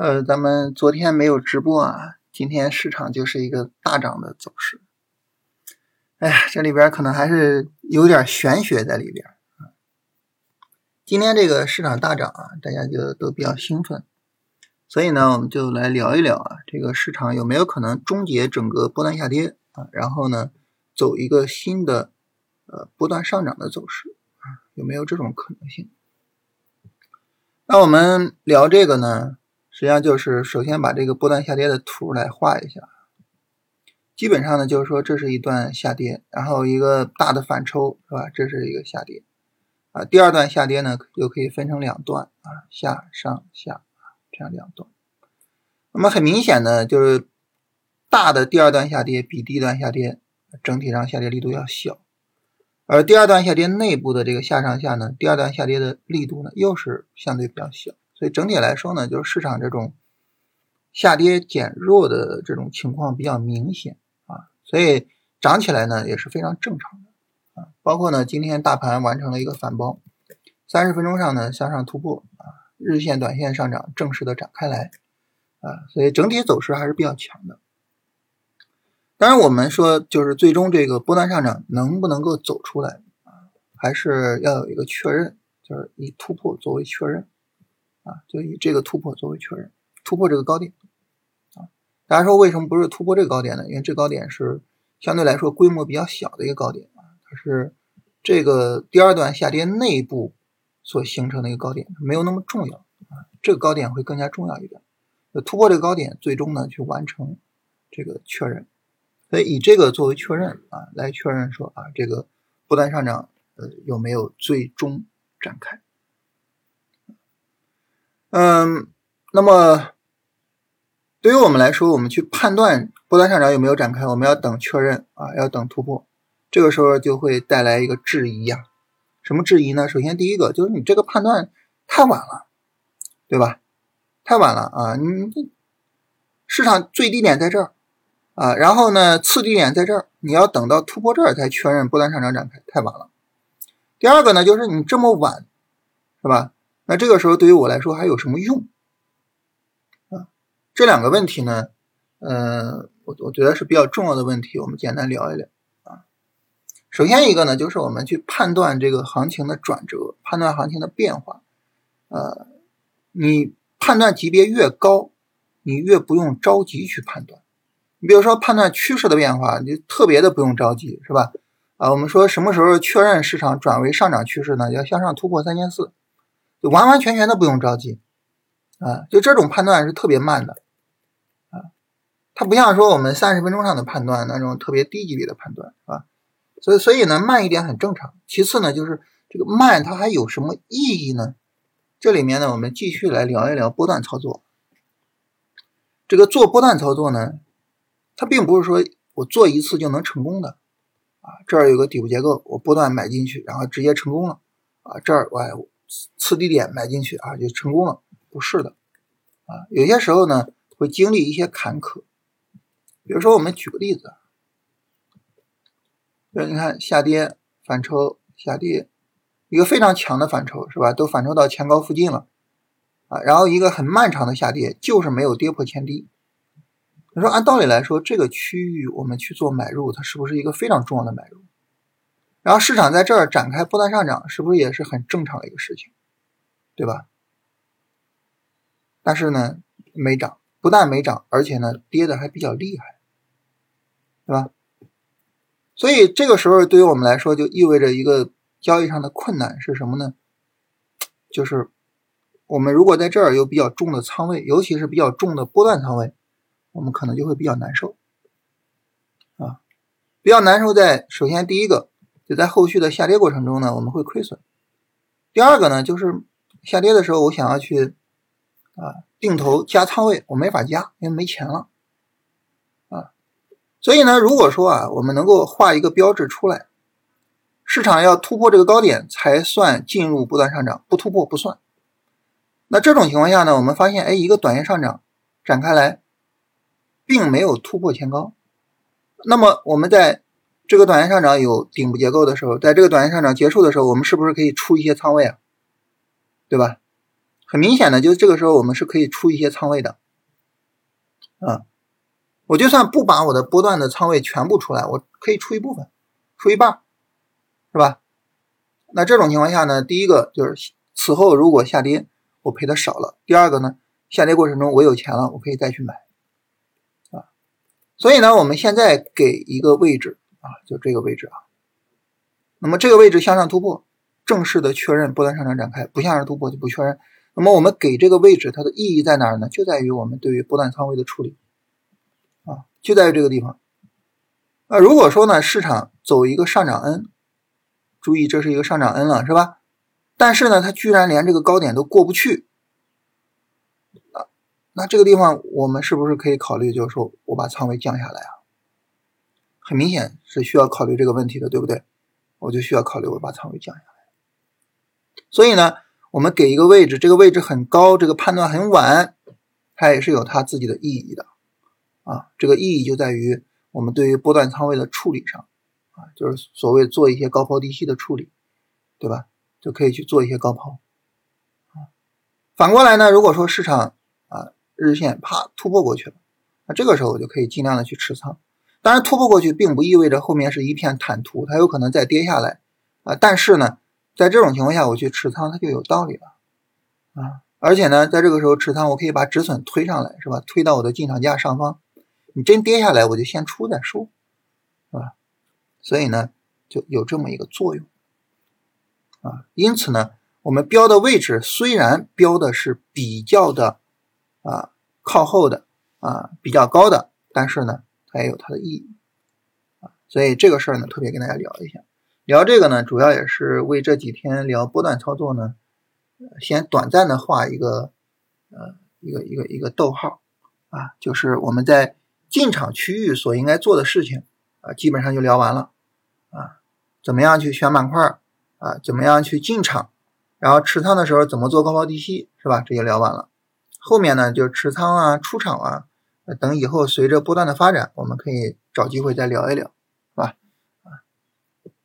呃，咱们昨天没有直播啊，今天市场就是一个大涨的走势。哎呀，这里边可能还是有点玄学在里边。今天这个市场大涨啊，大家就都比较兴奋，所以呢，我们就来聊一聊啊，这个市场有没有可能终结整个波段下跌啊，然后呢，走一个新的呃波段上涨的走势啊，有没有这种可能性？那我们聊这个呢？实际上就是首先把这个波段下跌的图来画一下，基本上呢就是说这是一段下跌，然后一个大的反抽是吧？这是一个下跌啊，第二段下跌呢又可以分成两段啊，下上下啊这样两段。那么很明显呢，就是大的第二段下跌比第一段下跌整体上下跌力度要小，而第二段下跌内部的这个下上下呢，第二段下跌的力度呢又是相对比较小。所以整体来说呢，就是市场这种下跌减弱的这种情况比较明显啊，所以涨起来呢也是非常正常的啊。包括呢今天大盘完成了一个反包，三十分钟上呢向上突破啊，日线、短线上涨正式的展开来啊，所以整体走势还是比较强的。当然我们说就是最终这个波段上涨能不能够走出来啊，还是要有一个确认，就是以突破作为确认。啊，就以这个突破作为确认，突破这个高点啊。大家说为什么不是突破这个高点呢？因为这高点是相对来说规模比较小的一个高点啊，它是这个第二段下跌内部所形成的一个高点，没有那么重要啊。这个高点会更加重要一点。突破这个高点，最终呢去完成这个确认，所以以这个作为确认啊，来确认说啊，这个不断上涨呃有没有最终展开。嗯，那么对于我们来说，我们去判断波段上涨有没有展开，我们要等确认啊，要等突破。这个时候就会带来一个质疑呀。什么质疑呢？首先第一个就是你这个判断太晚了，对吧？太晚了啊！你市场最低点在这儿啊，然后呢次低点在这儿，你要等到突破这儿才确认波段上涨展开，太晚了。第二个呢，就是你这么晚，是吧？那这个时候对于我来说还有什么用啊？这两个问题呢，呃，我我觉得是比较重要的问题，我们简单聊一聊啊。首先一个呢，就是我们去判断这个行情的转折，判断行情的变化，呃，你判断级别越高，你越不用着急去判断。你比如说判断趋势的变化，你特别的不用着急，是吧？啊，我们说什么时候确认市场转为上涨趋势呢？要向上突破三千四。就完完全全的不用着急，啊，就这种判断是特别慢的，啊，它不像说我们三十分钟上的判断那种特别低级别的判断，啊，所以所以呢慢一点很正常。其次呢就是这个慢它还有什么意义呢？这里面呢我们继续来聊一聊波段操作。这个做波段操作呢，它并不是说我做一次就能成功的，啊，这儿有个底部结构，我波段买进去，然后直接成功了，啊，这儿我。次低点买进去啊，就成功了？不是的，啊，有些时候呢会经历一些坎坷。比如说，我们举个例子，比如你看下跌反抽下跌，一个非常强的反抽是吧？都反抽到前高附近了啊，然后一个很漫长的下跌，就是没有跌破前低。你说按道理来说，这个区域我们去做买入，它是不是一个非常重要的买入？然后市场在这儿展开波段上涨，是不是也是很正常的一个事情，对吧？但是呢，没涨，不但没涨，而且呢，跌的还比较厉害，对吧？所以这个时候对于我们来说，就意味着一个交易上的困难是什么呢？就是我们如果在这儿有比较重的仓位，尤其是比较重的波段仓位，我们可能就会比较难受啊，比较难受在首先第一个。就在后续的下跌过程中呢，我们会亏损。第二个呢，就是下跌的时候，我想要去啊定投加仓位，我没法加，因为没钱了啊。所以呢，如果说啊，我们能够画一个标志出来，市场要突破这个高点才算进入不断上涨，不突破不算。那这种情况下呢，我们发现，哎，一个短线上涨展开来，并没有突破前高，那么我们在。这个短线上涨有顶部结构的时候，在这个短线上涨结束的时候，我们是不是可以出一些仓位啊？对吧？很明显的，就是这个时候我们是可以出一些仓位的，啊，我就算不把我的波段的仓位全部出来，我可以出一部分，出一半，是吧？那这种情况下呢，第一个就是此后如果下跌，我赔的少了；第二个呢，下跌过程中我有钱了，我可以再去买，啊，所以呢，我们现在给一个位置啊，就这个位置啊，那么这个位置向上突破，正式的确认波段上涨展开；不向上突破就不确认。那么我们给这个位置它的意义在哪儿呢？就在于我们对于波段仓位的处理，啊，就在于这个地方。那如果说呢，市场走一个上涨 N，注意这是一个上涨 N 了，是吧？但是呢，它居然连这个高点都过不去，啊，那这个地方我们是不是可以考虑，就是说我把仓位降下来啊？很明显是需要考虑这个问题的，对不对？我就需要考虑我把仓位降下来。所以呢。我们给一个位置，这个位置很高，这个判断很晚，它也是有它自己的意义的啊。这个意义就在于我们对于波段仓位的处理上啊，就是所谓做一些高抛低吸的处理，对吧？就可以去做一些高抛。反过来呢，如果说市场啊日线啪突破过去了，那这个时候我就可以尽量的去持仓。当然，突破过去并不意味着后面是一片坦途，它有可能再跌下来啊。但是呢。在这种情况下，我去持仓，它就有道理了啊！而且呢，在这个时候持仓，我可以把止损推上来，是吧？推到我的进场价上方。你真跌下来，我就先出再说，是吧？所以呢，就有这么一个作用啊。因此呢，我们标的位置虽然标的是比较的啊靠后的啊比较高的，但是呢，它也有它的意义啊。所以这个事儿呢，特别跟大家聊一下。聊这个呢，主要也是为这几天聊波段操作呢，先短暂的画一个呃一个一个一个逗号啊，就是我们在进场区域所应该做的事情啊，基本上就聊完了啊，怎么样去选板块啊，怎么样去进场，然后持仓的时候怎么做高抛低吸是吧？这就聊完了。后面呢，就持仓啊、出场啊等以后随着不断的发展，我们可以找机会再聊一聊。